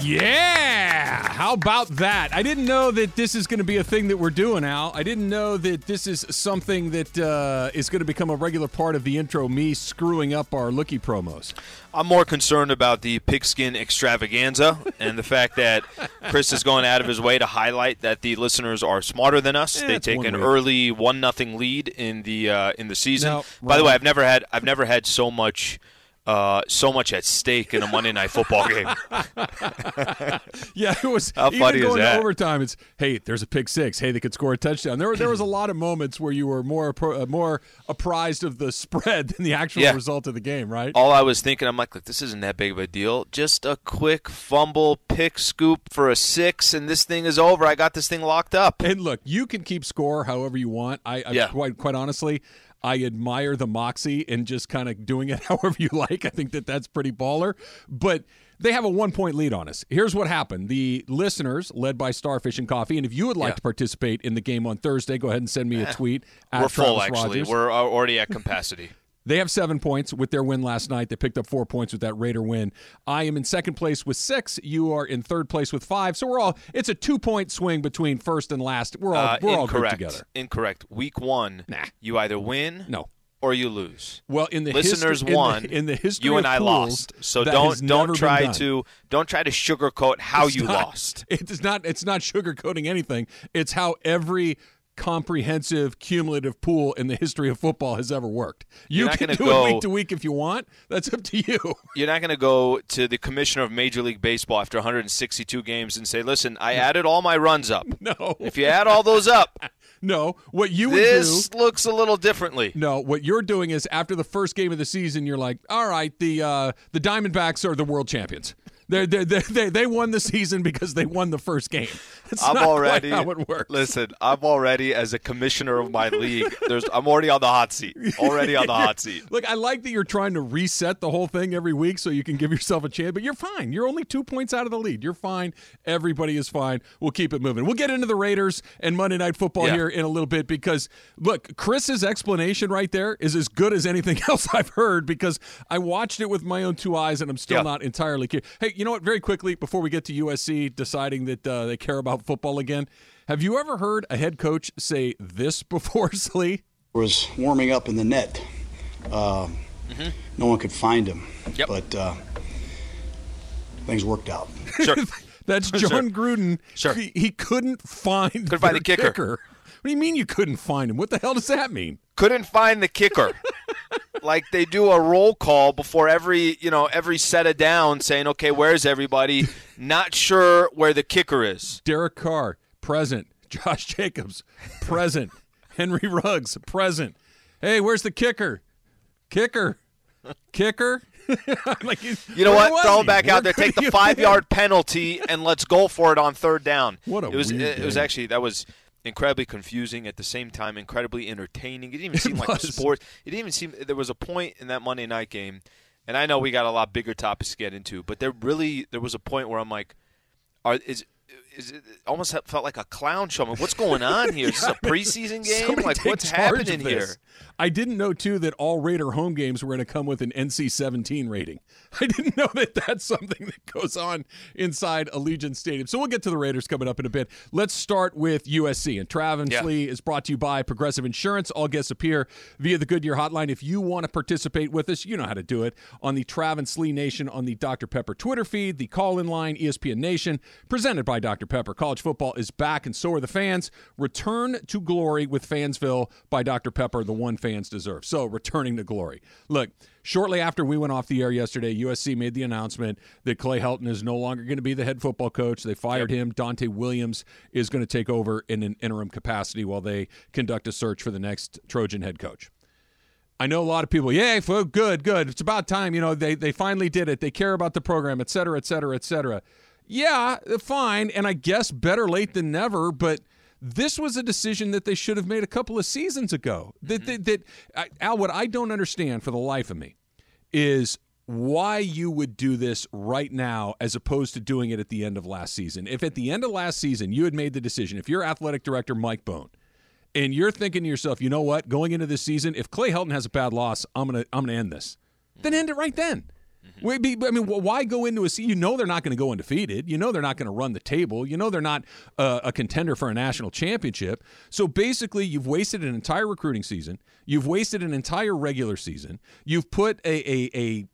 Yeah! How about that? I didn't know that this is going to be a thing that we're doing, Al. I didn't know that this is something that uh, is going to become a regular part of the intro, me screwing up our lookie promos. I'm more concerned about the pigskin extravaganza and the fact that Chris is going out of his way to highlight that the listeners are smarter than us. Eh, they take an early one nothing lead in the uh, in the season. No, By the way, I've never had I've never had so much uh, so much at stake in a Monday night football game. Yeah, it was How even funny is going to overtime. It's hey, there's a pick six. Hey, they could score a touchdown. There, there was a lot of moments where you were more uh, more apprised of the spread than the actual Yeah. result of the game, right? All I was thinking, I'm like, look, this isn't that big of a deal. Just a quick fumble, pick scoop for a six, and this thing is over. I got this thing locked up. And look, you can keep score however you want. I, I Yeah. quite quite honestly, I admire the moxie and just kind of doing it however you like. I think that that's pretty baller. But they have a one point lead on us. Here's what happened: the listeners, led by Starfish and Coffee, and if you would like Yeah. to participate in the game on Thursday, go ahead and send me a eh, tweet. At We're full, actually. Rogers. We're already at capacity. They have seven points with their win last night. They picked up four points with that Raider win. I am in second place with six. You are in third place with five. So we're all. It's a two point swing between first and last. We're all. Uh, we're all good together. Incorrect. Week one, Nah. you either win No. or you lose. Well, in the Listeners history, in the- won. in the, history you and I lost. So don't don't try to don't try to sugarcoat how It's you not- lost. It's not. It's not sugarcoating anything. It's how every comprehensive cumulative pool in the history of football has ever worked. You can do go- it week to week if you want. That's up to you. You're not going to go to the commissioner of Major League Baseball after 162 games and say, "Listen, I added all my runs up. No, If you add all those up, no. What you would do this looks a little differently." No, what you're doing is after the first game of the season, you're like, all right, the uh, the Diamondbacks are the world champions. They're, they they they won the season because they won the first game. That's I'm already how it works. Listen, I'm already as a commissioner of my league. There's I'm already on the hot seat. Already on the hot seat. Look, I like that you're trying to reset the whole thing every week so you can give yourself a chance, but you're fine. You're only two points out of the lead. You're fine. Everybody is fine. We'll keep it moving. We'll get into the Raiders and Monday Night Football Yeah. here in a little bit because, look, Chris's explanation right there is as good as anything else I've heard because I watched it with my own two eyes and I'm still Yeah. not entirely clear. Hey, you know what? Very quickly, before we get to USC deciding that uh, they care about football again, have you ever heard a head coach say this before, Slee? was warming up in the net. Uh, No one could find him, Mm-hmm. Yep. but uh, things worked out. Sure. That's Jon Gruden. Sure. He, he couldn't find Couldn't find their the kicker. What do you mean you couldn't find him? What the hell does that mean? Couldn't find the kicker. like they do a roll call before every, you know, every set of down saying, "Okay, where's everybody?" Not sure where the kicker is. Derek Carr, present. Josh Jacobs, present. Henry Ruggs, present. Hey, where's the kicker? Kicker. Kicker. like, You know what? Throw him back Where out there. Take the five been? yard penalty and let's go for it on third down. What a it was. weird It, was actually that was incredibly confusing at the same time, incredibly entertaining. It didn't even seem like a sport. It didn't even seem there was a point in that Monday night game, and I know we got a lot bigger topics to get into, but there really there was a point where I'm like, are is. Is it almost felt like a clown show? I mean, what's going on here? Is this a preseason game? Somebody like, what's happening here? I didn't know too that all Raider home games were going to come with an NC-17 rating. I didn't know that that's something that goes on inside Allegiant Stadium. So we'll get to the Raiders coming up in a bit. Let's start with USC. And Travis Yeah. Lee is brought to you by Progressive Insurance. All guests appear via the Goodyear hotline. If you want to participate with us, you know how to do it on the Travis Lee Nation on the Dr. Pepper Twitter feed, the call-in line, E ESPN Nation, presented by Dr. Pepper. College football is back, and so are the fans. Return to glory with Fansville by Dr. Pepper, the one fans deserve. So, returning to glory. Look, shortly after we went off the air yesterday, USC made the announcement that Clay Helton is no longer going to be the head football coach. They fired him. Donte Williams is going to take over in an interim capacity while they conduct a search for the next Trojan head coach. I know a lot of people, yay, good, good. It's about time. You know, they, they finally did it. They care about the program, et cetera, et cetera, et cetera. Yeah, uh, fine. And I guess better late than never, but this was a decision that they should have made a couple of seasons ago. That, mm-hmm. that, that I- Al, what I don't understand for the life of me is why you would do this right now as opposed to doing it at the end of last season. If at the end of last season you had made the decision, if you're athletic director Mike Bohn, and you're thinking to yourself, you know what? Going into this season, if Clay Helton has a bad loss, I'm gonna I'm gonna end this. Then end it right then. Wait, be- I mean, why go into a season? You know they're not going to go undefeated. You know they're not going to run the table. You know they're not uh, a contender for a national championship. So basically, you've wasted an entire recruiting season. You've wasted an entire regular season. You've put a a, a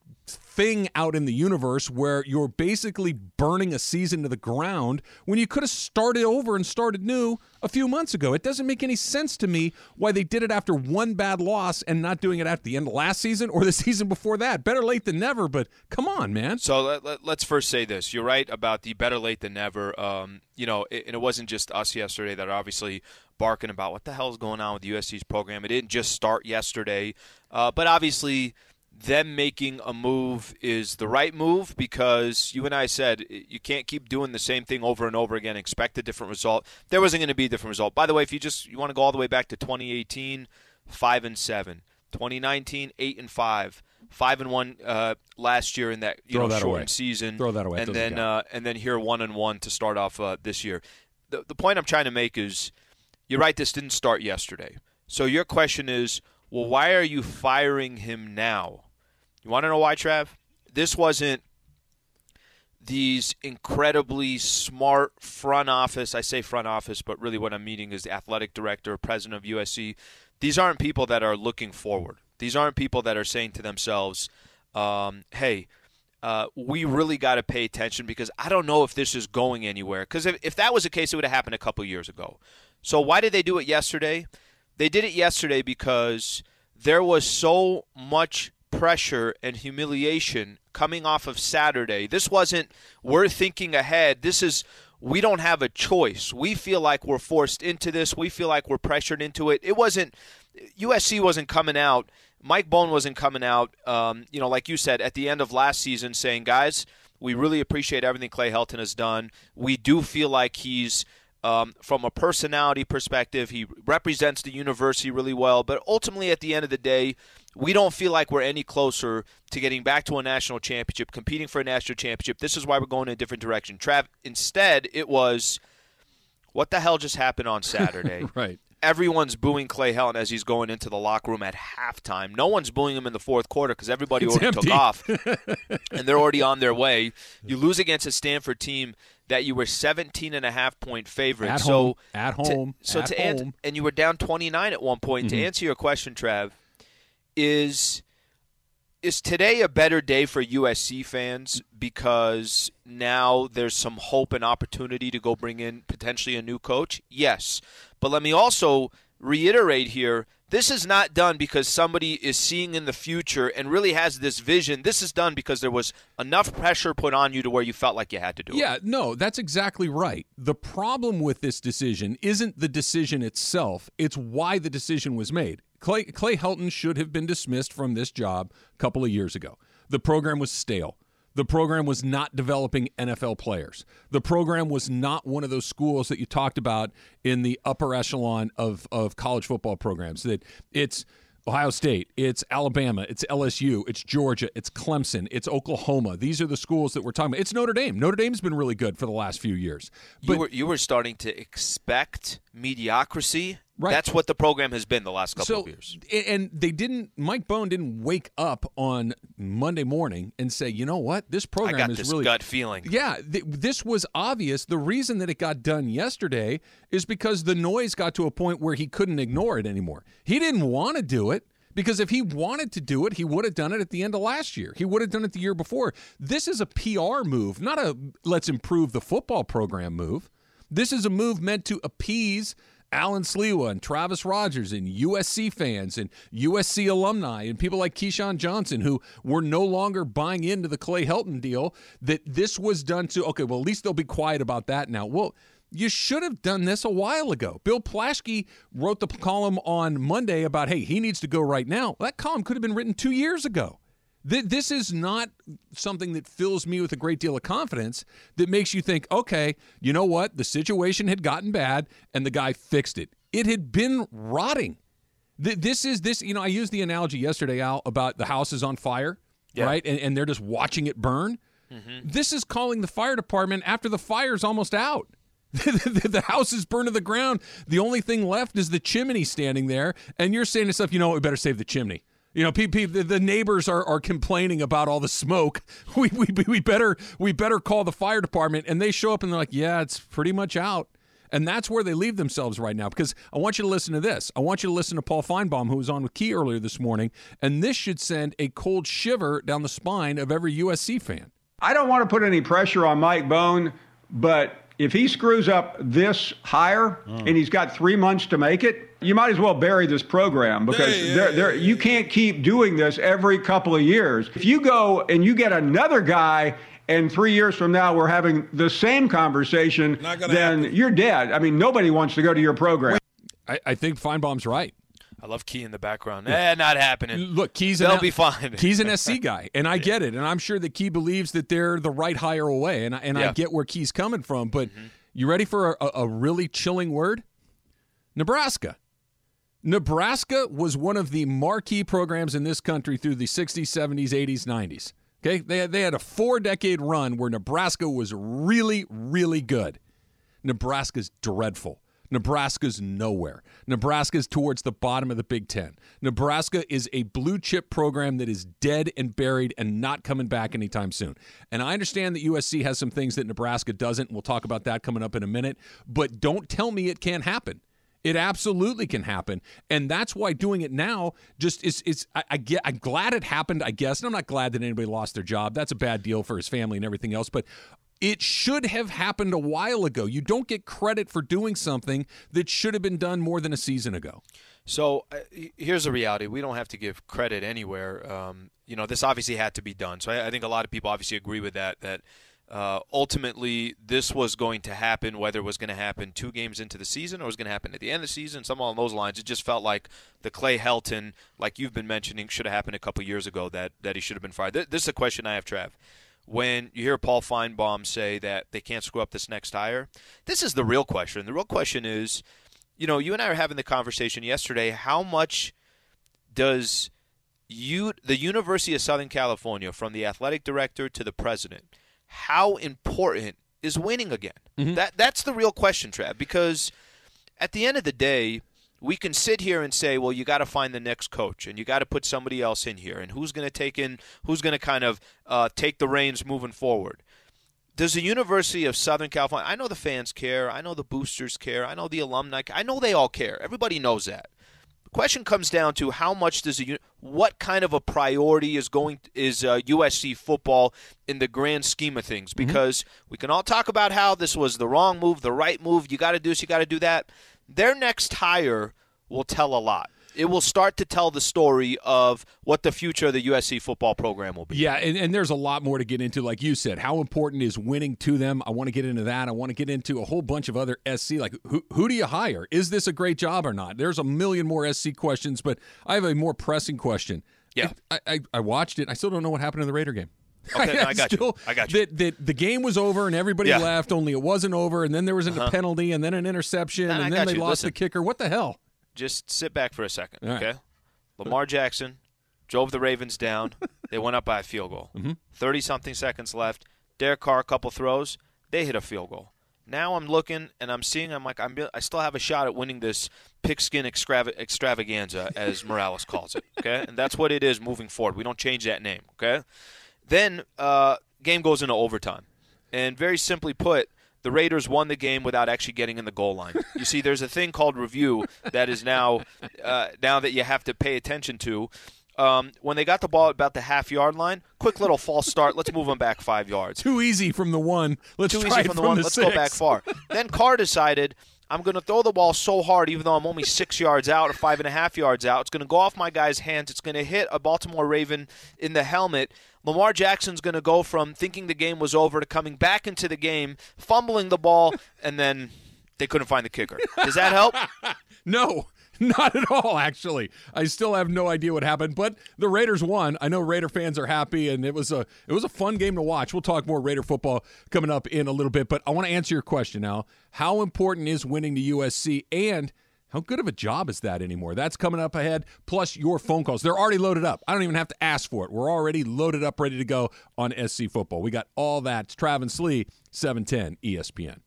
thing out in the universe where you're basically burning a season to the ground when you could have started over and started new a few months ago. It doesn't make any sense to me why they did it after one bad loss and not doing it at the end of last season or the season before that. Better late than never, but come on, man. So let, us let, first say this: you're right about the better late than never. Um, you know, it, and it wasn't just us yesterday that are obviously barking about what the hell is going on with USC's program. It didn't just start yesterday, uh, but obviously them making a move is the right move because you and I said you can't keep doing the same thing over and over again. Expect a different result. There wasn't going to be a different result. By the way, if you just you want to go all the way back to 2018, five and seven. 2019, eight and five. Five and one uh, last year in that you Throw know that shortened away. season. Throw that away. And then uh, and then here one and one to start off uh, this year. The the point I'm trying to make is you're right. This didn't start yesterday. So your question is, well, why are you firing him now? You want to know why, Trav? This wasn't these incredibly smart front office. I say front office, but really what I'm meaning is the athletic director, president of USC. These aren't people that are looking forward. These aren't people that are saying to themselves, um, hey, uh, we really got to pay attention because I don't know if this is going anywhere. Because if, if that was the case, it would have happened a couple years ago. So why did they do it yesterday? They did it yesterday because there was so much pressure and humiliation coming off of Saturday. This wasn't we're thinking ahead. This is we don't have a choice. We feel like we're forced into this. We feel like we're pressured into it. It wasn't USC wasn't coming out. Mike Bohn wasn't coming out. Um, you know, like you said at the end of last season, saying, "Guys, we really appreciate everything Clay Helton has done. We do feel like he's." Um, from a personality perspective, he represents the university really well. But ultimately, at the end of the day, we don't feel like we're any closer to getting back to a national championship, competing for a national championship. This is why we're going in a different direction. Trav, instead, it was what the hell just happened on Saturday? Right. Everyone's booing Clay Helton as he's going into the locker room at halftime. No one's booing him in the fourth quarter because everybody It's already empty. took off and they're already on their way. You lose against a Stanford team that you were 17 and a half point favorite. At so home. At to- home. so At to home. and you were down 29 at one point. Mm-hmm. To answer your question, Trav, is is today a better day for USC fans because now there's some hope and opportunity to go bring in potentially a new coach? Yes. But let me also reiterate here this is not done because somebody is seeing in the future and really has this vision. This is done because there was enough pressure put on you to where you felt like you had to do it. Yeah, no, that's exactly right. The problem with this decision isn't the decision itself, it's why the decision was made. Clay, Clay Helton should have been dismissed from this job a couple of years ago. The program was stale. The program was not developing NFL players. The program was not one of those schools that you talked about in the upper echelon of, of college football programs. That it's Ohio State, it's Alabama, it's LSU, it's Georgia, it's Clemson, it's Oklahoma. These are the schools that we're talking about. It's Notre Dame. Notre Dame's been really good for the last few years. you were you were starting to expect mediocrity. Right. That's what the program has been the last couple so, of years. and they didn't. Mike Bohn didn't wake up on Monday morning and say, "You know what? This I program got is this really gut feeling. Yeah, th- this was obvious. The reason that it got done yesterday is because the noise got to a point where he couldn't ignore it anymore. He didn't want to do it because if he wanted to do it, he would have done it at the end of last year. He would have done it the year before. This is a PR move, not a let's improve the football program move. This is a move meant to appease Alan Slewa and Travis Rogers and USC fans and USC alumni and people like Keyshawn Johnson who were no longer buying into the Clay Helton deal that this was done to okay, well at least they'll be quiet about that now. Well, you should have done this a while ago. Bill Plaschke wrote the column on Monday about hey, he needs to go right now. That column could have been written 2 years ago. Th- This is not something that fills me with a great deal of confidence that makes you think, okay, you know what? The situation had gotten bad and the guy fixed it. It had been rotting. Th- This is this, you know, I used the analogy yesterday, Al, about the house is on fire, Yeah. right? And, and they're just watching it burn. Mm-hmm. This is calling the fire department after the fire's almost out. the, the house is burned to the ground. The only thing left is the chimney standing there, and you're saying to yourself, you know, what, we better save the chimney. You know, the neighbors are, are complaining about all the smoke. We, we, we better we better call the fire department, and they show up and they're like, yeah, it's pretty much out. And that's where they leave themselves right now. Because I want you to listen to this. I want you to listen to Paul Finebaum, who was on with Key earlier this morning, and this should send a cold shiver down the spine of every USC fan. I don't want to put any pressure on Mike Bohn, but if he screws up this hire mm. and he's got three months to make it, you might as well bury this program because yeah, yeah, they're, they're, you can't keep doing this every couple of years. If you go and you get another guy and three years from now we're having the same conversation, then happen. you're dead. I mean, nobody wants to go to your program. I, I think Finebaum's right. I love Key in the background. Yeah. Eh, not happening. Look, Key's they'll an, be fine. Key's an SC guy, and I get it, and I'm sure that Key believes that they're the right hire away, and and yeah. I get where Key's coming from. But mm-hmm. you ready for a, a really chilling word? Nebraska. Nebraska was one of the marquee programs in this country through the 60s, 70s, 80s, 90s. Okay, they had, they had a four decade run where Nebraska was really, really good. Nebraska's dreadful. Nebraska's nowhere. Nebraska's towards the bottom of the Big Ten. Nebraska is a blue chip program that is dead and buried and not coming back anytime soon. And I understand that USC has some things that Nebraska doesn't. We'll talk about that coming up in a minute. But don't tell me it can't happen. It absolutely can happen, and that's why doing it now just is is I, I, get. I'm glad it happened, I guess, and I'm not glad that anybody lost their job. That's a bad deal for his family and everything else. But it should have happened a while ago. You don't get credit for doing something that should have been done more than a season ago. So uh, here's the reality: we don't have to give credit anywhere. Um, you know, this obviously had to be done. So I, I, think a lot of people obviously agree with that. That uh, ultimately this was going to happen, whether it was going to happen two games into the season or it was going to happen at the end of the season, something along those lines. It just felt like the Clay Helton, like you've been mentioning, should have happened a couple years ago. That that he should have been fired. This is a question I have, Trav when you hear Paul Finebaum say that they can't screw up this next hire? This is the real question. The real question is, you know, you and I are having the conversation yesterday. How much does you, the University of Southern California, from the athletic director to the president, how important is winning again? Mm-hmm. That that's the real question, Trav. Because at the end of the day, we can sit here and say, well, you got to find the next coach and you got to put somebody else in here, and who's going to take in, who's going to kind of uh, take the reins moving forward. Does the University of Southern California? I know the fans care. I know the boosters care. I know the alumni. I know they all care. Everybody knows that. The question comes down to how much does a what kind of a priority is going is uh, USC football in the grand scheme of things? Mm-hmm. Because mm-hmm. we can all talk about how this was the wrong move, the right move. You got to do this. You got to do that their next hire will tell a lot. It will start to tell the story of what the future of the USC football program will be. Yeah, and, and there's a lot more to get into. Like you said, how important is winning to them? I want to get into that. I want to get into a whole bunch of other SC. Like, who, who do you hire? Is this a great job or not? There's a million more SC questions, but I have a more pressing question. Yeah. I, I, I watched it. I still don't know what happened in the Raider game. Okay, I, I got still, you. I got you. That, that the game was over and everybody yeah. left, only it wasn't over, and then there was uh-huh. a penalty, and then an interception, and then they you. lost Listen, the kicker. What the hell? Just sit back for a second, okay? Lamar Jackson drove the Ravens down. they went up by a field goal. 30 mm-hmm. something seconds left. Derek Carr, a couple throws. They hit a field goal. Now I'm looking and I'm seeing. I'm like, I'm, I still have a shot at winning this pigskin extrav- extravaganza, as Morales calls it. Okay, and that's what it is moving forward. We don't change that name. Okay. Then uh, game goes into overtime. And very simply put, the Raiders won the game without actually getting in the goal line. You see, there's a thing called review that is now uh, now that you have to pay attention to. Um, when they got the ball at about the half yard line, quick little false start. Let's move them back five yards. Too easy from the one. Let's Too easy from the from one. The Let's six. go back far. then Carr decided I'm going to throw the ball so hard, even though I'm only six yards out or five and a half yards out. It's going to go off my guy's hands. It's going to hit a Baltimore Raven in the helmet. Lamar Jackson's going to go from thinking the game was over to coming back into the game, fumbling the ball, and then they couldn't find the kicker. Does that help? no. Not at all, actually. I still have no idea what happened, but the Raiders won. I know Raider fans are happy, and it was a it was a fun game to watch. We'll talk more Raider football coming up in a little bit, but I want to answer your question now. How important is winning to USC, and how good of a job is that anymore? That's coming up ahead, plus your phone calls. They're already loaded up. I don't even have to ask for it. We're already loaded up, ready to go on SC football. We got all that. It's Travis Slee, 710 ESPN.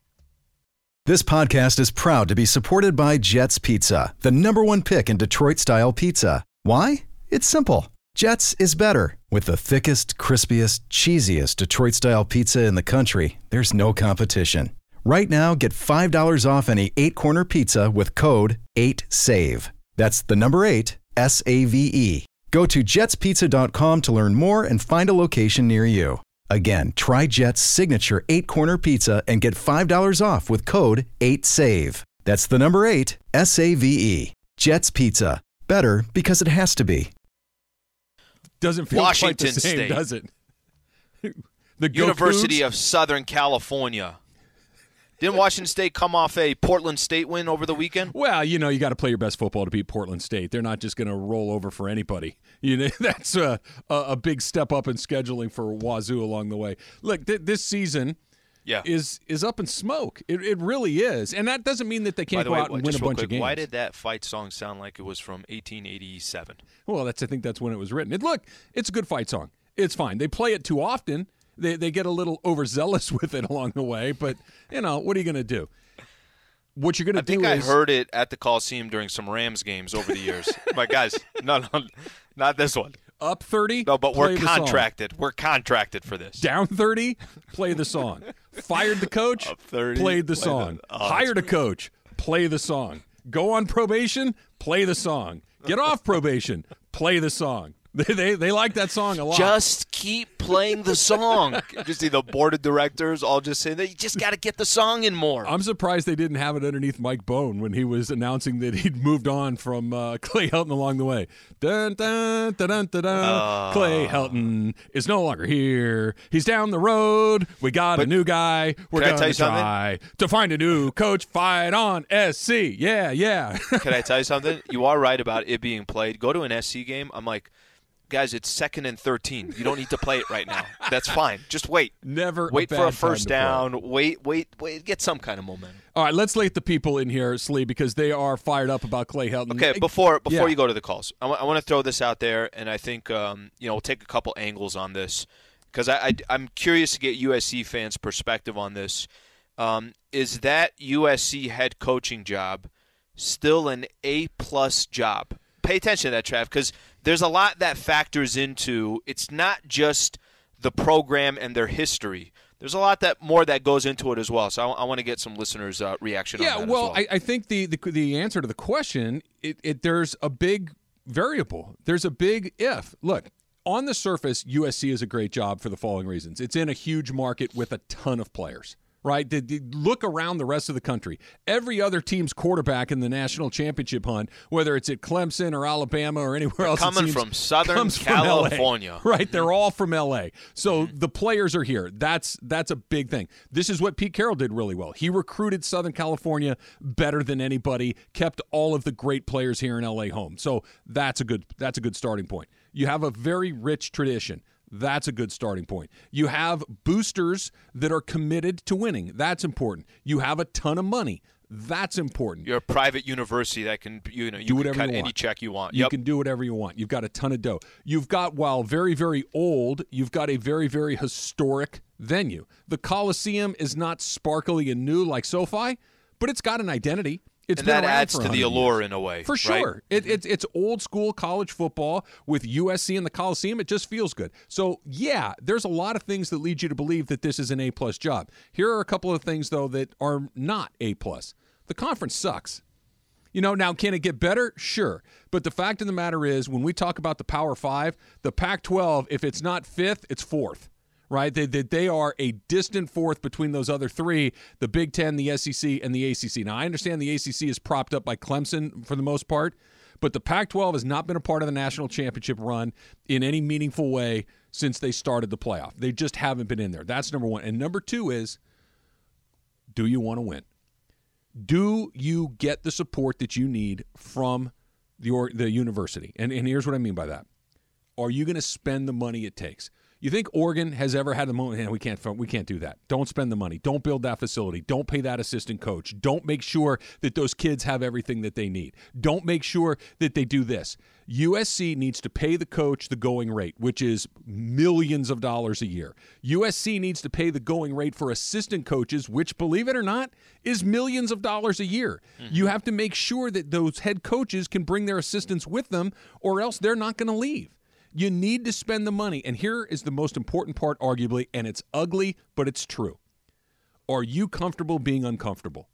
This podcast is proud to be supported by Jets Pizza, the number one pick in Detroit style pizza. Why? It's simple. Jets is better. With the thickest, crispiest, cheesiest Detroit style pizza in the country, there's no competition. Right now, get $5 off any eight corner pizza with code 8SAVE. That's the number eight, S A V E. Go to jetspizza.com to learn more and find a location near you. Again, try Jet's signature eight corner pizza and get $5 off with code 8SAVE. That's the number eight, S A V E. Jet's Pizza. Better because it has to be. Doesn't feel Washington quite the same, State. does it? the University Cougs? of Southern California. Didn't Washington State come off a Portland State win over the weekend? Well, you know, you got to play your best football to beat Portland State. They're not just going to roll over for anybody. You know, that's a, a, a big step up in scheduling for Wazoo along the way. Look, th- this season Yeah. is is up in smoke. It, it really is, and that doesn't mean that they can't the go way, out and win a bunch quick, of games. why did that fight song sound like it was from 1887? Well, that's I think that's when it was written. It, look, it's a good fight song. It's fine. They play it too often. They they get a little overzealous with it along the way, but you know what are you going to do? What you're going to do I think I heard it at the Coliseum during some Rams games over the years. but guys, no, no, not this one. up thirty. No, but we're the song. contracted. We're contracted for this. Down thirty, play the song. Fired the coach, Up 30, played the play the- song. oh, Hired a coach, play the song. Go on probation, play the song. Get off probation, play the song. They, they, they like that song a lot. Just keep playing the song. just see the board of directors all just saying that you just got to get the song in more. I'm surprised they didn't have it underneath Mike Bohn when he was announcing that he'd moved on from uh, Clay Helton along the way. Dun, dun, dun, dun, dun, dun. Ah. Clay Helton is no longer here. He's down the road. We got a new guy. We're going to try to find a new coach. Fight on SC. Yeah, yeah. Can I tell you something? You are right about it being played. Go to an SC game. I'm like, guys, it's second and 13. You don't need to play it right now. That's fine. Just wait. Never Wait a for a first down. Wait, wait, wait. Get some kind of momentum. All right, let's let the people in here, Slee, because they are fired up about Clay Helton. Okay, before before Yeah. you go to the calls, I want to throw this out there, and I think um, you know we'll take a couple angles on this because I, I am curious to get USC fans' perspective on this. Um, is that USC head coaching job still an A plus job? Pay attention to that, Trav, because there's a lot that factors into. It's not just the program and their history. There's a lot that more that goes into it as well. So I, want to get some listeners' uh, reaction. Yeah, on that as well, well. I, I think the, the the answer to the question, it, it there's a big variable. There's a big if. Look, on the surface, USC is a great job for the following reasons. It's in a huge market with a ton of players. Right? The- the- look around the rest of the country. Every other team's quarterback in the national championship hunt, whether it's at Clemson or Alabama or anywhere else, it coming from Southern comes from LA. California. Right? They're mm-hmm. all from LA. So mm-hmm. the players are here. That's that's a big thing. This is what Pete Carroll did really well. He recruited Southern California better than anybody, kept all of the great players here in LA home. So that's a good that's a good starting point. You have a very rich tradition. That's a good starting point. You have boosters that are committed to winning. That's important. You have a ton of money. That's important. You're a private university that can you know you Do can cut you any check you want. You yep. can do whatever you want. You've got a ton of dough. You've got, while very, very old, you've got a very, very historic venue. The Coliseum is not sparkly and new like SoFi, but it's got an identity. It's and that adds to the allure years. in a way. For right? sure. It, mm-hmm. it, it's old school college football with USC and the Coliseum. It just feels good. So, yeah, there's a lot of things that lead you to believe that this is an A plus job. Here are a couple of things, though, that are not A plus. The conference sucks. You know, now can it get better? Sure. But the fact of the matter is, when we talk about the Power Five, the Pac 12, if it's not fifth, it's fourth, right? They, they, they are a distant fourth between those other three the Big Ten, the SEC, and the ACC. Now, I understand the ACC is propped up by Clemson for the most part, but the Pac 12 has not been a part of the national championship run in any meaningful way since they started the playoff. They just haven't been in there. That's number one. And number two is do you want to win? do you get the support that you need from the or, the university? And and here's what I mean by that. Are you going to spend the money it takes? You think Oregon has ever had a moment? "Hey, we can't. We can't do that. Don't spend the money. Don't build that facility. Don't pay that assistant coach. Don't make sure that those kids have everything that they need. Don't make sure that they do this. USC needs to pay the coach the going rate, which is millions of dollars a year. USC needs to pay the going rate for assistant coaches, which, believe it or not, is millions of dollars a year. Mm-hmm. You have to make sure that those head coaches can bring their assistants with them, or else they're not going to leave. You need to spend the money. And here is the most important part, arguably, and it's ugly, but it's true. Are you comfortable being uncomfortable?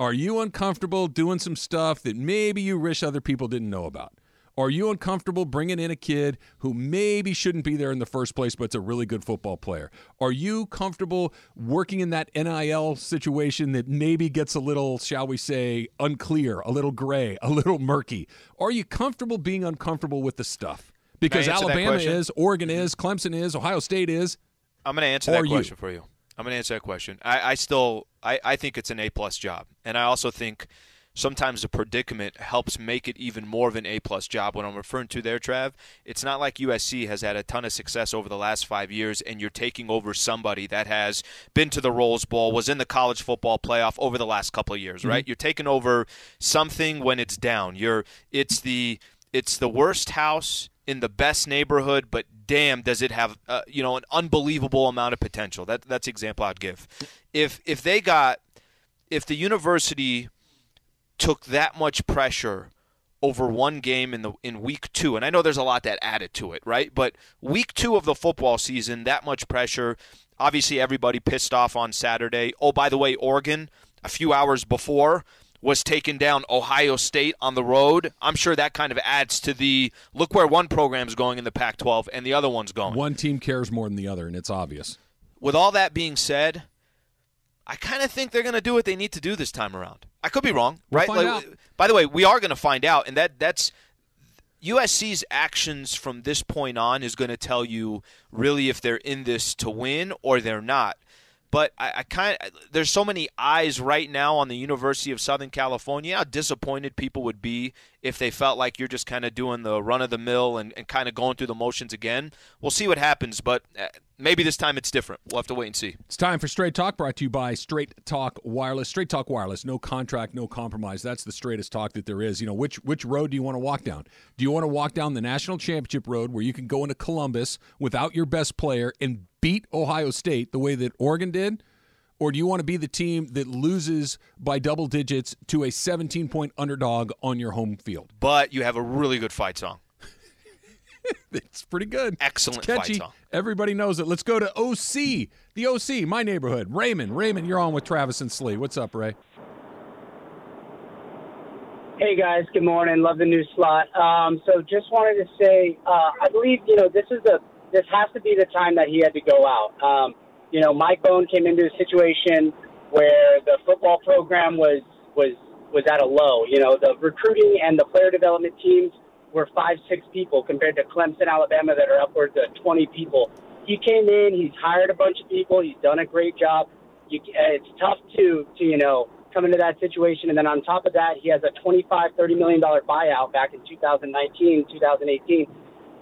Are you uncomfortable doing some stuff that maybe you wish other people didn't know about? Are you uncomfortable bringing in a kid who maybe shouldn't be there in the first place, but it's a really good football player? Are you comfortable working in that NIL situation that maybe gets a little, shall we say, unclear, a little gray, a little murky? Are you comfortable being uncomfortable with the stuff? Because Alabama is, Oregon mm-hmm. is, Clemson is, Ohio State is. I'm going to answer that you. question for you. I'm going to answer that question. I, I still, I, I think it's an A plus job, and I also think sometimes the predicament helps make it even more of an A plus job. When I'm referring to there, Trav, it's not like USC has had a ton of success over the last five years, and you're taking over somebody that has been to the Rose Bowl, was in the college football playoff over the last couple of years, mm-hmm. right? You're taking over something when it's down. You're, it's the, it's the worst house in the best neighborhood, but damn, does it have uh, you know an unbelievable amount of potential? That that's example I'd give. If if they got if the university took that much pressure over one game in the in week 2 and I know there's a lot that added to it right but week 2 of the football season that much pressure obviously everybody pissed off on Saturday oh by the way Oregon a few hours before was taking down Ohio State on the road I'm sure that kind of adds to the look where one program's going in the Pac-12 and the other one's going One team cares more than the other, and it's obvious. with all that being said, I kind of think they're going to do what they need to do this time around. I could be wrong, We'll right? find Like. By the way, we are going to find out, and that that's USC's actions from this point on is going to tell you really if they're in this to win or they're not. But I, I kind there's so many eyes right now on the University of Southern California. How disappointed people would be if they felt like you're just kind of doing the run of the mill and, and kind of going through the motions again. We'll see what happens, but uh, maybe this time it's different. We'll have to wait and see. It's time for Straight Talk, brought to you by Straight Talk Wireless. Straight Talk Wireless, no contract, no compromise. That's the straightest talk that there is. You know, which which road do you want to walk down? Do you want to walk down the national championship road where you can go into Columbus without your best player and beat Ohio State the way that Oregon did? Or do you want to be the team that loses by double digits to a 17 point underdog on your home field? But you have a really good fight song. It's pretty good. Excellent It's catchy. fight song. Everybody knows it. Let's go to OC, the OC, my neighborhood. Raymond, Raymond, you're on with Travis and Slee. What's up, Ray? Hey guys, good morning. Love the new slot. Um, so just wanted to say, uh, I believe you know this is the this has to be the time that he had to go out. Um, you know, Mike Bohn came into a situation where the football program was was was at a low. You know, the recruiting and the player development teams were five six people compared to Clemson, Alabama, that are upwards of twenty people. He came in, he's hired a bunch of people, he's done a great job. You, it's tough to to you know come into that situation. And then on top of that, he has a 25, 30 million dollar buyout back in 2019, 2018,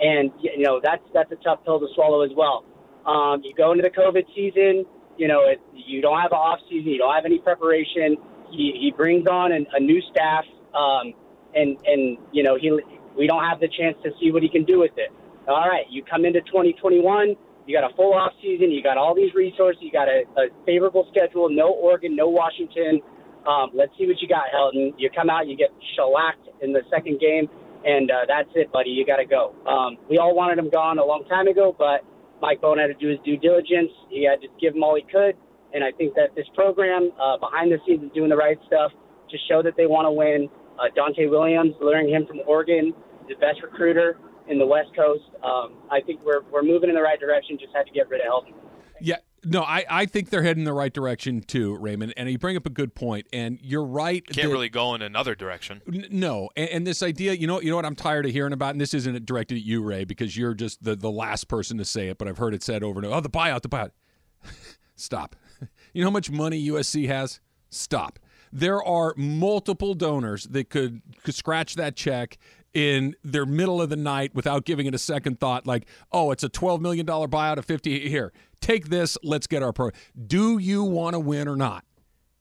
and you know that's that's a tough pill to swallow as well. Um, you go into the COVID season, you know it, you don't have an off season, you don't have any preparation. He he brings on an, a new staff, um, and and you know he we don't have the chance to see what he can do with it. All right, you come into 2021. You got a full off season. You got all these resources. You got a, a favorable schedule. No Oregon, no Washington. Um, let's see what you got, Helton. You come out, you get shellacked in the second game, and uh, that's it, buddy. You got to go. Um, we all wanted him gone a long time ago, but Mike Bohn had to do his due diligence. He had to give him all he could, and I think that this program, uh, behind the scenes, is doing the right stuff to show that they want to win. Uh, Donte Williams, luring him from Oregon, the best recruiter in the West Coast. Um, I think we're we're moving in the right direction. Just had to get rid of Helton. Yeah, no, I, I think they're heading in the right direction too, Raymond. And you bring up a good point, and you're right. Can't that- really go in another direction. N- No, and, and this idea, you know, you know what I'm tired of hearing about, and this isn't directed at you, Ray, because you're just the, the last person to say it, but I've heard it said over and over. Oh, the buyout, the buyout. Stop. You know how much money USC has? Stop. there are multiple donors that could, could scratch that check in their middle of the night without giving it a second thought like oh it's a 12 million dollar buyout of 50 here take this let's get our pro do you want to win or not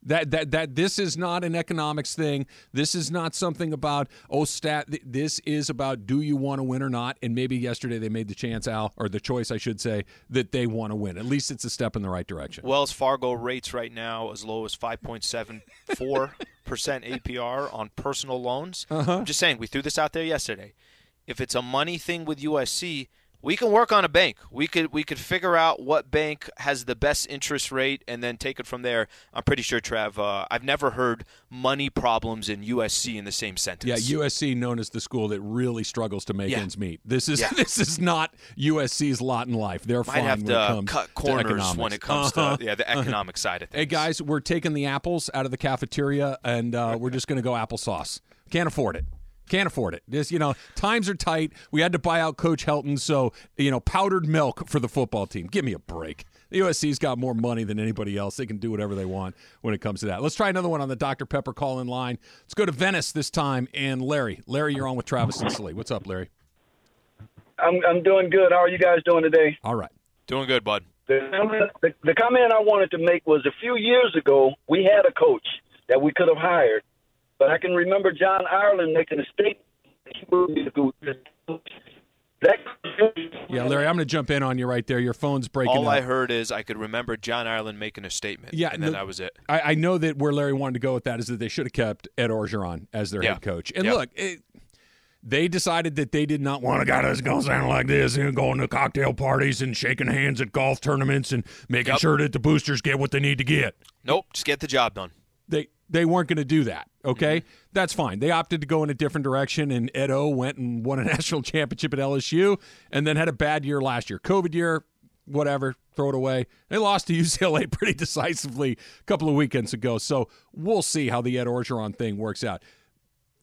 that that that this is not an economics thing. This is not something about oh stat. This is about do you want to win or not. And maybe yesterday they made the chance, Al, or the choice, I should say, that they want to win. At least it's a step in the right direction. Wells Fargo rates right now as low as five point seven four percent APR on personal loans. Uh-huh. I'm just saying we threw this out there yesterday. If it's a money thing with USC, we can work on a bank. We could we could figure out what bank has the best interest rate and then take it from there. I'm pretty sure, Trav. Uh, I've never heard money problems in USC in the same sentence. Yeah, USC known as the school that really struggles to make Yeah. ends meet. This is Yeah. this is not USC's lot in life. They're Might fine have when to it comes cut corners when it comes Uh-huh. to yeah the economic side of things. Hey guys, we're taking the apples out of the cafeteria and uh, we're just going to go applesauce. Can't afford it. Can't afford it. This, you know, times are tight. We had to buy out Coach Helton, so you know, powdered milk for the football team. Give me a break. The USC's got more money than anybody else. They can do whatever they want when it comes to that. Let's try another one on the Dr. Pepper call in line. Let's go to Venice this time and Larry. Larry, you're on with Travis and Slee. What's up, Larry? I'm I'm doing good. How are you guys doing today? All right. Doing good, bud. The comment, the, the comment I wanted to make was a few years ago we had a coach that we could have hired, but I can remember John Ireland making a statement. He would be the good- That Yeah, Larry, I'm going to jump in on you right there. Your phone's breaking All up. I heard is I could remember John Ireland making a statement. Yeah, and then the- that was it. I, I know that where Larry wanted to go with that is that they should have kept Ed Orgeron as their Yeah. head coach. And Yeah. look, it, they decided that they did not want a guy that's going to sound like this and going to cocktail parties and shaking hands at golf tournaments and making Yep. sure that the boosters get what they need to get. Nope, just get the job done. They they weren't going to do that. Okay, Mm-hmm. that's fine. They opted to go in a different direction, and Ed O went and won a national championship at LSU, and then had a bad year last year. COVID year, whatever, throw it away. They lost to UCLA pretty decisively a couple of weekends ago. So we'll see how the Ed Orgeron thing works out.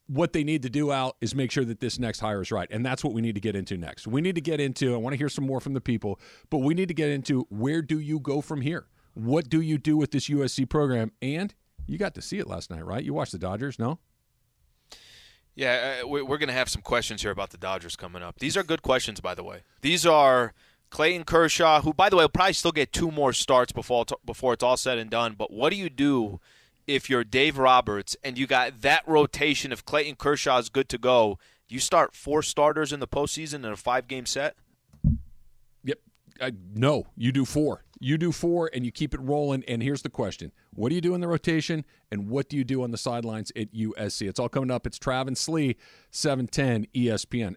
What they need to do, Al, is make sure that this next hire is right. And that's what we need to get into next. We need to get into, I want to hear some more from the people, but we need to get into where do you go from here? What do you do with this USC program? And you got to see it last night, right? You watched the Dodgers, no? Yeah, uh, we- we're going to have some questions here about the Dodgers coming up. These are good questions, by the way. These are Clayton Kershaw, who, by the way, will probably still get two more starts before it's, before it's all said and done. But what do you do if you're Dave Roberts and you got that rotation? If Clayton Kershaw is good to go, you start four starters in the postseason in a five-game set. Yep. Uh, no, you do four. You do four and you keep it rolling. And here's the question What do you do in the rotation? And what do you do on the sidelines at USC? It's all coming up. It's Trav and Slee, 710 ESPN.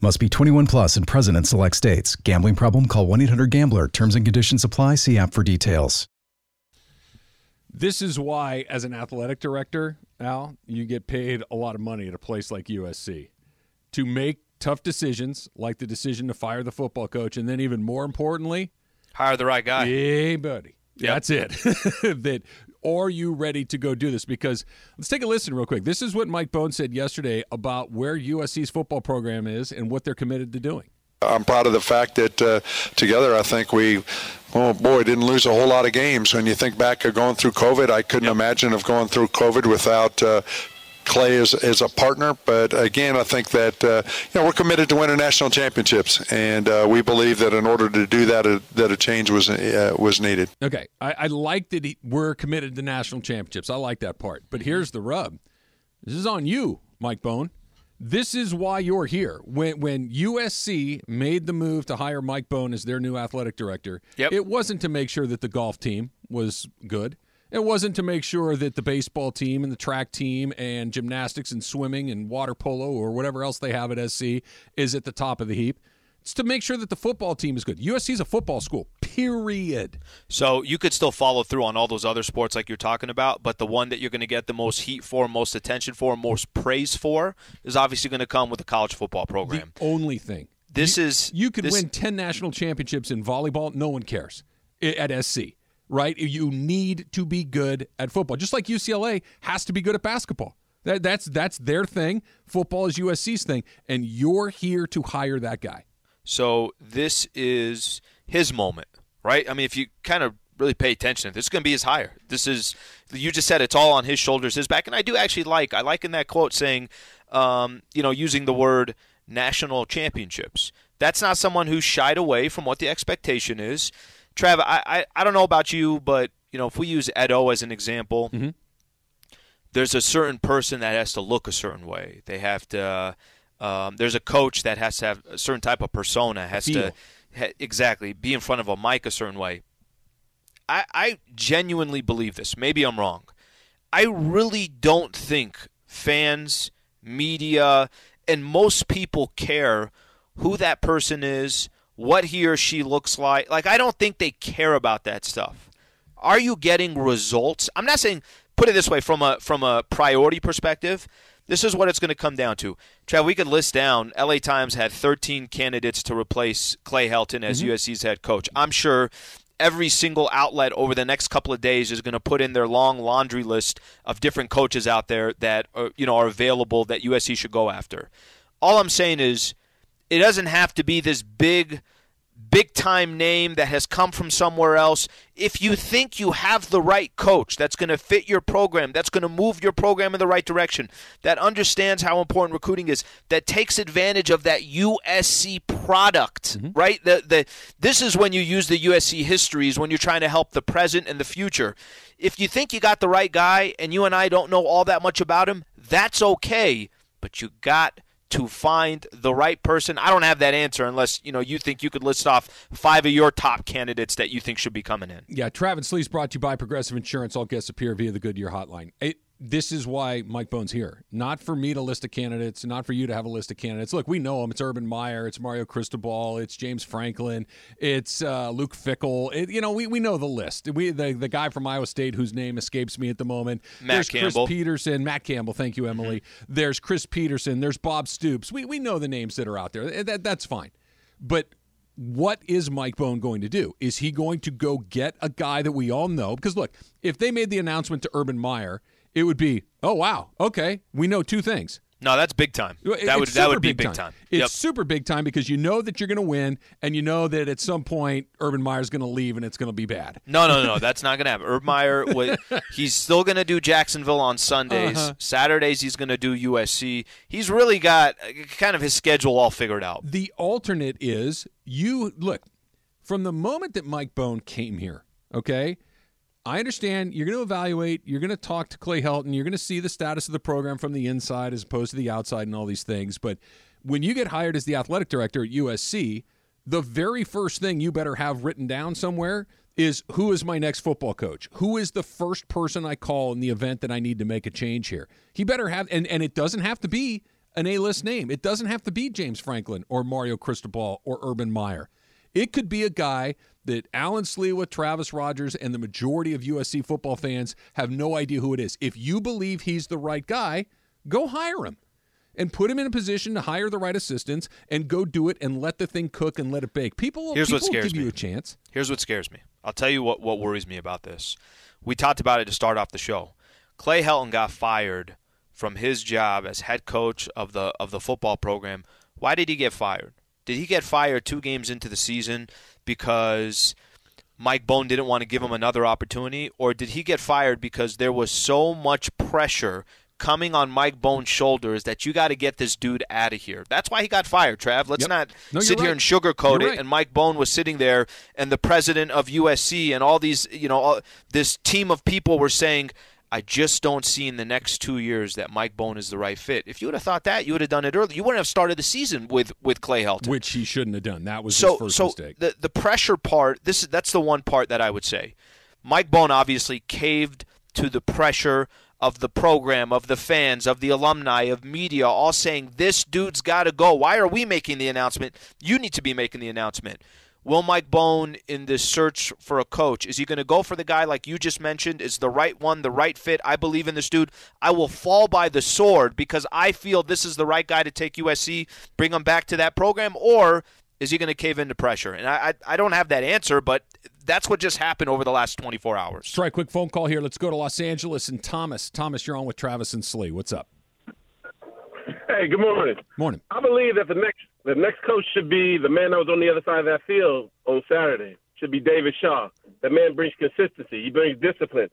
Must be 21 plus and present in select states. Gambling problem? Call 1 800 Gambler. Terms and conditions apply. See app for details. This is why, as an athletic director, Al, you get paid a lot of money at a place like USC to make tough decisions, like the decision to fire the football coach, and then even more importantly, Hire the right guy. Hey, buddy. Yep. That's it. that are you ready to go do this? Because let's take a listen real quick. This is what Mike Bohn said yesterday about where USC's football program is and what they're committed to doing. I'm proud of the fact that uh, together I think we, oh boy, didn't lose a whole lot of games. When you think back of going through COVID, I couldn't imagine of going through COVID without uh, Clay as, as a partner. But again, I think that uh, you know we're committed to winning national championships, and uh, we believe that in order to do that, a, that a change was uh, was needed. Okay. I, I like that he, we're committed to national championships. I like that part. But here's the rub this is on you, Mike Bohn. This is why you're here. When when USC made the move to hire Mike Bohn as their new athletic director, Yep. it wasn't to make sure that the golf team was good. It wasn't to make sure that the baseball team and the track team and gymnastics and swimming and water polo or whatever else they have at SC is at the top of the heap. It's to make sure that the football team is good. USC is a football school, period. So you could still follow through on all those other sports like you're talking about, but the one that you're going to get the most heat for, most attention for, most praise for is obviously going to come with the college football program. The only thing. This you, is you could this, win 10 national championships in volleyball, no one cares at SC, right? You need to be good at football. Just like UCLA has to be good at basketball. That, that's that's their thing. Football is USC's thing, and you're here to hire that guy. So this is his moment, right? I mean, if you kind of really pay attention, this is going to be his hire. This is you just said it's all on his shoulders, his back, and I do actually like. I like in that quote saying, um, you know, using the word national championships. That's not someone who shied away from what the expectation is. Trav, I, I, I don't know about you, but you know, if we use Edo as an example, mm-hmm. there's a certain person that has to look a certain way. They have to. Um, there's a coach that has to have a certain type of persona, has Feel. to ha- exactly be in front of a mic a certain way. I, I genuinely believe this. Maybe I'm wrong. I really don't think fans, media, and most people care who that person is, what he or she looks like. Like, I don't think they care about that stuff. Are you getting results? I'm not saying put it this way from a from a priority perspective. This is what it's going to come down to. Trav, we could list down. LA Times had 13 candidates to replace Clay Helton as Mm-hmm. USC's head coach. I'm sure every single outlet over the next couple of days is going to put in their long laundry list of different coaches out there that are, you know are available that USC should go after. All I'm saying is it doesn't have to be this big big time name that has come from somewhere else. If you think you have the right coach that's going to fit your program, that's going to move your program in the right direction, that understands how important recruiting is, that takes advantage of that USC product, mm-hmm. right? The the this is when you use the USC histories when you're trying to help the present and the future. If you think you got the right guy and you and I don't know all that much about him, that's okay, but you got to find the right person? I don't have that answer unless you know you think you could list off five of your top candidates that you think should be coming in. Yeah, Travis Lee's brought to you by Progressive Insurance. All guests appear via the Goodyear hotline. It, this is why Mike Bohn's here. Not for me to list of candidates, not for you to have a list of candidates. Look, we know them. It's Urban Meyer, it's Mario Cristobal, it's James Franklin, it's uh, Luke Fickell. It, you know, we, we know the list. We the, the guy from Iowa State whose name escapes me at the moment. Matt There's Campbell. Chris Petersen, Matt Campbell. Thank you, Emily. There's Chris Petersen. There's Bob Stoops. We we know the names that are out there. That, that's fine. But what is Mike Bohn going to do? Is he going to go get a guy that we all know? Because look, if they made the announcement to Urban Meyer, it would be, oh wow, okay, we know two things. No, that's big time. That would it's that super would be big time. It's Yep. super big time because you know that you're going to win, and you know that at some point Urban Meyer's going to leave, and it's going to be bad. No, no, no, that's not going to happen. Urban Meyer, he's still going to do Jacksonville on Sundays. Uh-huh. Saturdays, he's going to do USC. He's really got uh, kind of his schedule all figured out. The alternate is you look from the moment that Mike Bohn came here. Okay, I understand you're going to evaluate, you're going to talk to Clay Helton, you're going to see the status of the program from the inside as opposed to the outside and all these things. But when you get hired as the athletic director at USC, the very first thing you better have written down somewhere is who is my next football coach? Who is the first person I call in the event that I need to make a change here? He better have, and, and it doesn't have to be an A list name. It doesn't have to be James Franklin or Mario Cristobal or Urban Meyer. It could be a guy that Alan Sliwa, Travis Rodgers, and the majority of USC football fans have no idea who it is. If you believe he's the right guy, go hire him and put him in a position to hire the right assistants and go do it and let the thing cook and let it bake. People, Here's people what will scares give you me. a chance. Here's what scares me. I'll tell you what, what worries me about this. We talked about it to start off the show. Clay Helton got fired from his job as head coach of the of the football program. Why did he get fired? Did he get fired two games into the season because Mike Bohn didn't want to give him another opportunity, or did he get fired because there was so much pressure coming on Mike Bohn's shoulders that you got to get this dude out of here? That's why he got fired, Trav. Let's Yep. not No, sit here and sugarcoat You're it. right. And Mike Bohn was sitting there, and the president of USC and all these, you know, all, this team of people were saying. I just don't see in the next two years that Mike Bohn is the right fit. If you would have thought that, you would have done it early. You wouldn't have started the season with with Clay Helton Which he shouldn't have done. That was so his first so mistake. the the pressure part this is that's the one part that I would say. Mike Bohn obviously caved to the pressure of the program, of the fans, of the alumni, of media, all saying this dude's got to go. Why are we making the announcement? You need to be making the announcement. Will Mike Bohn in this search for a coach, is he going to go for the guy like you just mentioned? Is the right one, the right fit? I believe in this dude. I will fall by the sword because I feel this is the right guy to take USC, bring them back to that program, or is he going to cave into pressure? And I, I, I don't have that answer, but that's what just happened over the last 24 hours. Let's try a quick phone call here. Let's go to Los Angeles and Thomas. Thomas, you're on with Travis and Slee. What's up? Hey, good morning. Morning. I believe that the next the next coach should be the man that was on the other side of that field on Saturday. Should be David Shaw. That man brings consistency. He brings discipline.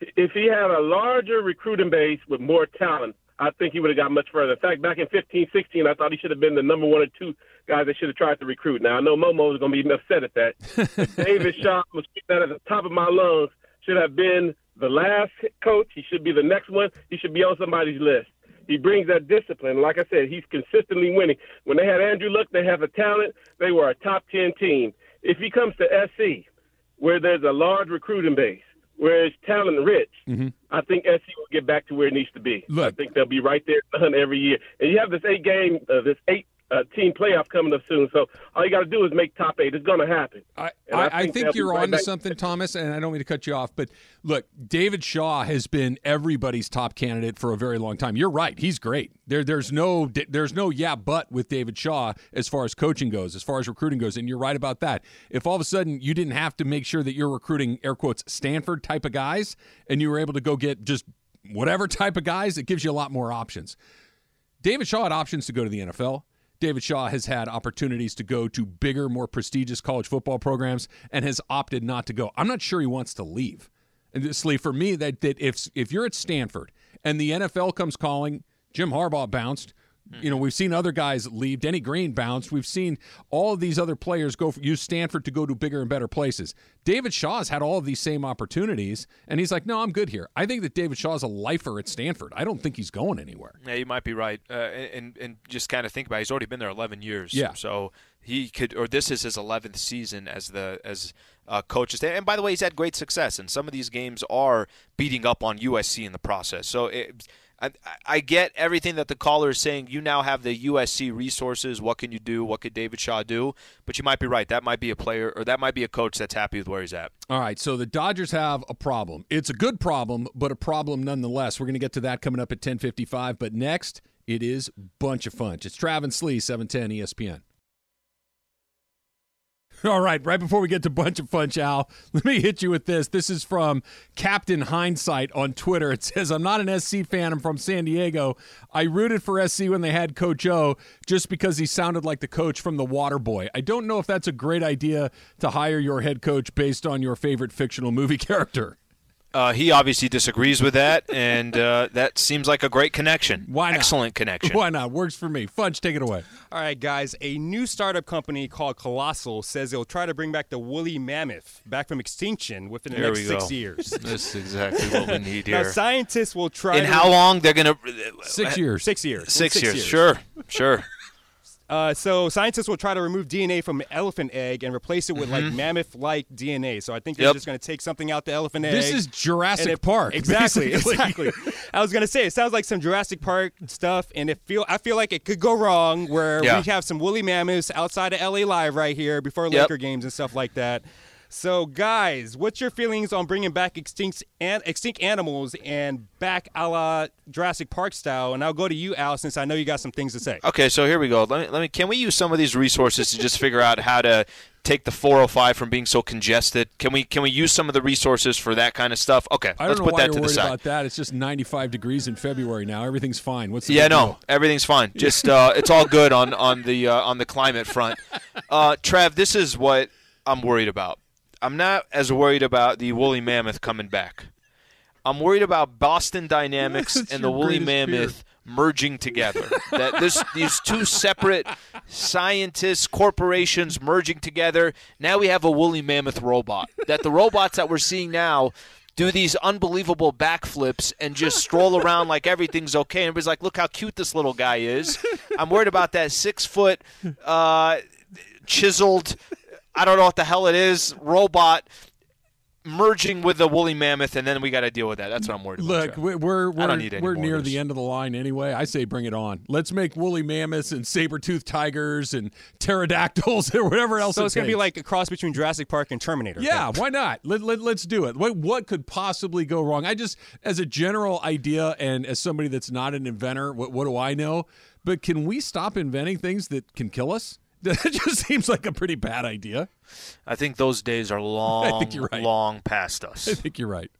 If he had a larger recruiting base with more talent, I think he would have got much further. In fact, back in 15, 16, I thought he should have been the number one or two guys that should have tried to recruit. Now I know Momo is going to be upset at that. David Shaw was that at the top of my lungs. Should have been the last coach. He should be the next one. He should be on somebody's list. He brings that discipline. Like I said, he's consistently winning. When they had Andrew Luck, they have the talent. They were a top 10 team. If he comes to SC, where there's a large recruiting base, where it's talent rich, mm-hmm. I think SC will get back to where it needs to be. Look. I think they'll be right there every year. And you have this eight game, uh, this eight uh, team playoff coming up soon. So all you got to do is make top eight. It's going to happen. I, I, I think think you're right on to back. something, Thomas, and I don't mean to cut you off, but look, David Shaw has been everybody's top candidate for a very long time. You're right; he's great. There, there's no, there's no yeah, but with David Shaw as far as coaching goes, as far as recruiting goes, and you're right about that. If all of a sudden you didn't have to make sure that you're recruiting air quotes Stanford type of guys, and you were able to go get just whatever type of guys, it gives you a lot more options. David Shaw had options to go to the NFL. David Shaw has had opportunities to go to bigger, more prestigious college football programs and has opted not to go. I'm not sure he wants to leave. And Lee, for me, that, that if if you're at Stanford and the NFL comes calling, Jim Harbaugh bounced. You know, we've seen other guys leave. Denny Green bounced. We've seen all of these other players go for, use Stanford to go to bigger and better places. David Shaw's had all of these same opportunities, and he's like, "No, I'm good here." I think that David Shaw's a lifer at Stanford. I don't think he's going anywhere. Yeah, you might be right. Uh, and and just kind of think about it, he's already been there 11 years. Yeah. So he could, or this is his 11th season as the as uh, coach. And by the way, he's had great success, and some of these games are beating up on USC in the process. So it, I, I get everything that the caller is saying. You now have the USC resources. What can you do? What could David Shaw do? But you might be right. That might be a player, or that might be a coach that's happy with where he's at. All right, so the Dodgers have a problem. It's a good problem, but a problem nonetheless. We're going to get to that coming up at 10:55, but next it is bunch of fun. It's Travis Slee, 710 ESPN. All right, right before we get to bunch of fun, Al, let me hit you with this. This is from Captain Hindsight on Twitter. It says, "I'm not an SC fan. I'm from San Diego. I rooted for SC when they had Coach O just because he sounded like the coach from The Waterboy. I don't know if that's a great idea to hire your head coach based on your favorite fictional movie character." Uh, he obviously disagrees with that, and uh, that seems like a great connection. Why not? Excellent connection. Why not? Works for me. Fudge, take it away. All right, guys. A new startup company called Colossal says they'll try to bring back the woolly mammoth back from extinction within the Here next we six go. years. This is exactly what we need Now, scientists will try. In to- how long they're gonna? Six years. Six years. Six, Six years. years. Sure, sure. Uh, so scientists will try to remove DNA from an elephant egg and replace it with like Mhm. mammoth-like DNA. So I think they're Yep. just going to take something out the elephant egg. This is Jurassic Park, Exactly. basically. Exactly. I was going to say it sounds like some Jurassic Park stuff, and it feel I feel like it could go wrong where Yeah. we have some woolly mammoths outside of LA Live right here before Yep. Laker games and stuff like that. So, guys, what's your feelings on bringing back extinct and extinct animals and back a la Jurassic Park style? And I'll go to you, Al, since I know you got some things to say. Okay, so here we go. Let me, let me. Can we use some of these resources to just figure out how to take the 405 from being so congested? Can we can we use some of the resources for that kind of stuff? Okay, I don't let's know put why that you're to the worried side. about that. It's just 95 degrees in February now. Everything's fine. What's the Yeah, no, deal? everything's fine. Just uh, it's all good on on the uh, on the climate front. Uh, Trev, this is what I'm worried about. I'm not as worried about the woolly mammoth coming back. I'm worried about Boston Dynamics and the woolly greatest fear. mammoth merging together. that this these two separate scientists corporations merging together. Now we have a woolly mammoth robot. That the robots that we're seeing now do these unbelievable backflips and just stroll around like everything's okay. And everybody's like, look how cute this little guy is. I'm worried about that six foot uh, chiseled, I don't know what the hell it is, robot merging with the woolly mammoth, and then we got to deal with that. That's what I'm worried Look, about. Look, we're we're, don't need we're near the end of the line anyway. I say bring it on. Let's make woolly mammoths and saber-toothed tigers and pterodactyls or whatever else. So it it's gonna be like a cross between Jurassic Park and Terminator. Yeah, why not? Let, let, let's do it. What, what could possibly go wrong? I just, as a general idea and as somebody that's not an inventor, what, what do I know? But can we stop inventing things that can kill us? That just seems like a pretty bad idea. I think those days are long, think you're right. long past us. I think you're right.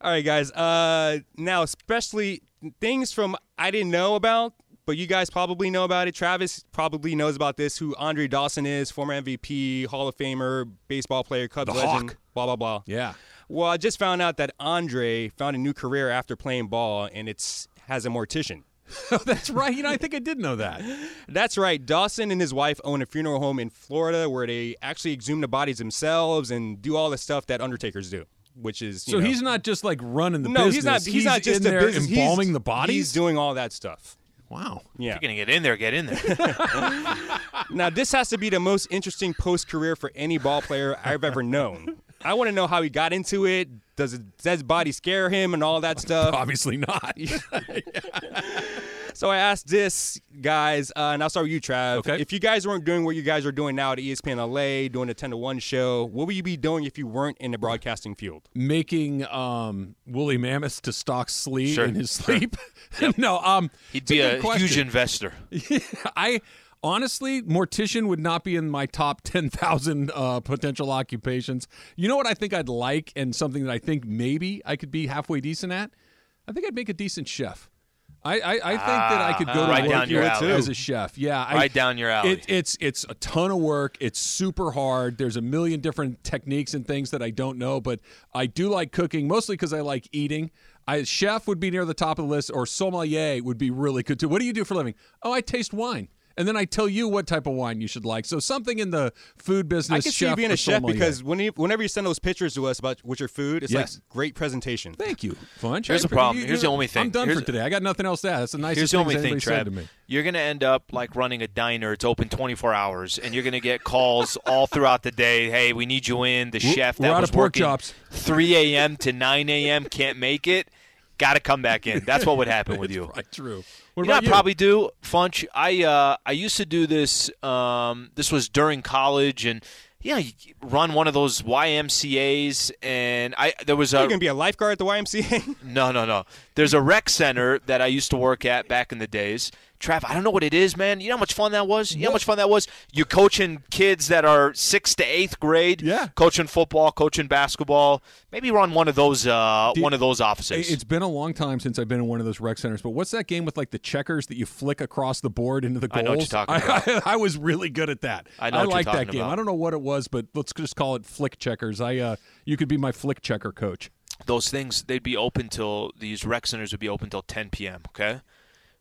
All right, guys. Uh, now, especially things from I didn't know about, but you guys probably know about it. Travis probably knows about this. Who Andre Dawson is, former MVP, Hall of Famer, baseball player, Cubs The legend. Hawk. Blah blah blah. Yeah. Well, I just found out that Andre found a new career after playing ball, and it's has a mortician. Oh, that's right. You know, I think I did know that. That's right. Dawson and his wife own a funeral home in Florida where they actually exhume the bodies themselves and do all the stuff that undertakers do, which is you So know- he's not just like running the no, business. he's not. He's, not just in a there business. He's- embalming the bodies. He's doing all that stuff. wow. Yeah. If you're gonna get in there, get in there. Now this has to be the most interesting post career for any ball player I've ever known. I want to know how he got into it. Does it, does his body scare him and all that stuff? Obviously not. So I asked this, guys, uh, and I'll start with you, Trav. Okay. If you guys weren't doing what you guys are doing now at ESPN LA, doing a 10 to 1 show, what would you be doing if you weren't in the broadcasting field? Making um, woolly mammoths to stalk sleep Sure, in his sure. sleep. no, um, He'd it's a be a huge investor. I honestly, mortician would not be in my top 10,000 uh, potential occupations. You know what I think I'd like and something that I think maybe I could be halfway decent at? I think I'd make a decent chef. I, I, I think that I could go Ah, to right work down your alley. as a chef. Yeah, I, Right down your alley. It, it's it's a ton of work. It's super hard. There's a million different techniques and things that I don't know, but I do like cooking mostly because I like eating. I chef would be near the top of the list, or sommelier would be really good too. What do you do for a living? Oh, I taste wine, and then I tell you what type of wine you should like. So something in the food business. I can see you being a chef sommelier. because when you, whenever you send those pictures to us about what's your food, it's Yes. like great presentation. Thank you, Funch. Here's I- the problem. you- Here's the only thing. I'm done Here's- for today. I got nothing else to add. That's the nicest Here's the only thing thing, said Trev. to me. You're going to end up like running a diner. It's open 24 hours, and you're going to get calls all throughout the day. Hey, we need you in. The We're- chef we're that out was of pork working chops. 3 a.m. to 9 a.m. can't make it. Got to come back in. That's what would happen with you. Right, true. What you know, I probably do, Funch. I uh, I used to do this. Um, this was during college, and yeah, you run one of those YMCA's, and I there was a You're gonna be a lifeguard at the YMCA. no, no, no. There's a rec center that I used to work at back in the days. Trav, I don't know what it is, man. You know how much fun that was? You know how much fun that was? You're coaching kids that are sixth to eighth grade. Yeah. Coaching football, coaching basketball. Maybe run one of those uh, Dude, one of those offices. It's been a long time since I've been in one of those rec centers, but what's that game with like the checkers that you flick across the board into the goals? I know what you're talking I- about. I, was really good at that. I know what you're like that game. about. I don't know what it was, but let's just call it flick checkers. I uh, you could be my flick checker coach. those things they'd be open till these rec centers would be open till 10 p.m. Okay,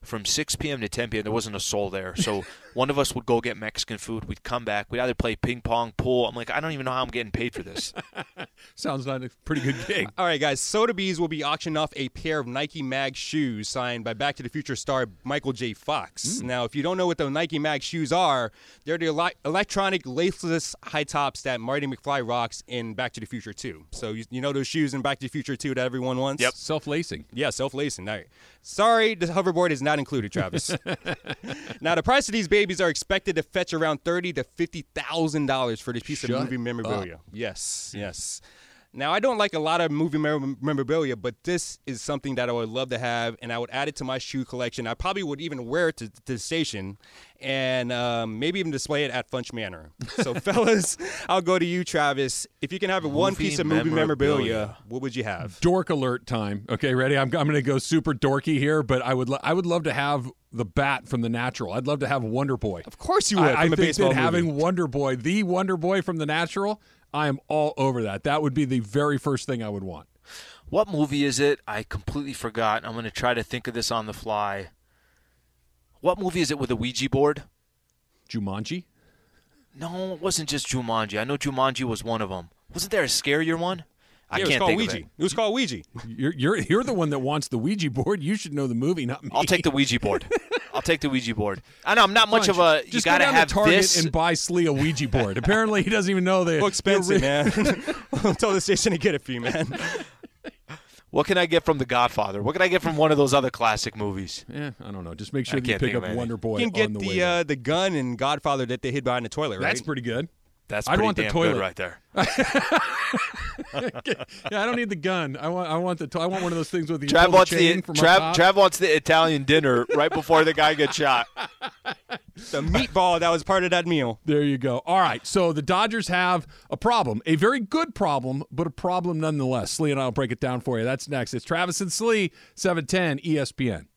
from 6 p.m. to 10 p.m. there wasn't a soul there. So one of us would go get Mexican food. We'd come back. We'd either play ping pong, pool. I'm like, I don't even know how I'm getting paid for this. Sounds like a pretty good gig. All right, guys. Sotheby's will be auctioning off a pair of Nike Mag shoes signed by Back to the Future star Michael J. Fox. Hmm. Now, if you don't know what the Nike Mag shoes are, they're the ele- electronic laceless high tops that Marty McFly rocks in Back to the Future 2. So you, you know those shoes in Back to the Future 2 that everyone wants? Yep. Self lacing. Yeah, self lacing. All right. Sorry, the hoverboard is not included, Travis. now, the price of these babies are expected to fetch around thirty to fifty thousand dollars for this piece Shut of movie memorabilia. Yes, yes. Now, I don't like a lot of movie mem- memorabilia, but this is something that I would love to have, and I would add it to my shoe collection. I probably would even wear it to, to the station, and um, maybe even display it at Funch Manor. So, fellas, I'll go to you, Travis. If you can have one piece of movie memorabilia. memorabilia, what would you have? Dork alert time. Okay, ready? I'm, I'm going to go super dorky here, but I would lo- I would love to have the bat from the Natural. I'd love to have Wonder Boy. Of course you would. I, I from a think baseball that movie. having Wonder Boy, the Wonder Boy from the Natural, I am all over that. That would be the very first thing I would want. What movie is it? I completely forgot. I'm going to try to think of this on the fly. What movie is it with a Ouija board? Jumanji. No, it wasn't just Jumanji. I know Jumanji was one of them. Wasn't there a scarier one? I Yeah, it was can't called think Ouija. of it. It was called Ouija. You're, you're you're the one that wants the Ouija board. You should know the movie, not me. I'll take the Ouija board. I'll take the Ouija board. I know I'm not much of a. You Just gotta go down have to Target this. and buy Slee a Ouija board. Apparently, he doesn't even know that. Well, expensive, man. I'll tell the station to get it for you, man. what can I get from The Godfather? What can I get from one of those other classic movies? Yeah, I don't know. Just make sure I you pick up. Wonder Boy You can get on the, way the there. uh, the gun and Godfather that they hid behind the toilet, right? That's pretty good. That's I'd pretty want the damn toilet good right there. yeah, I don't need the gun. I want. I want the. To- I want one of those things with the Trav pull the wants the from Trav. Trav wants the Italian dinner right before the guy gets shot. the meatball that was part of that meal. There you go. All right. So the Dodgers have a problem, a very good problem, but a problem nonetheless. Slee and I'll break it down for you. That's next. It's Travis and Slee, 710 ESPN.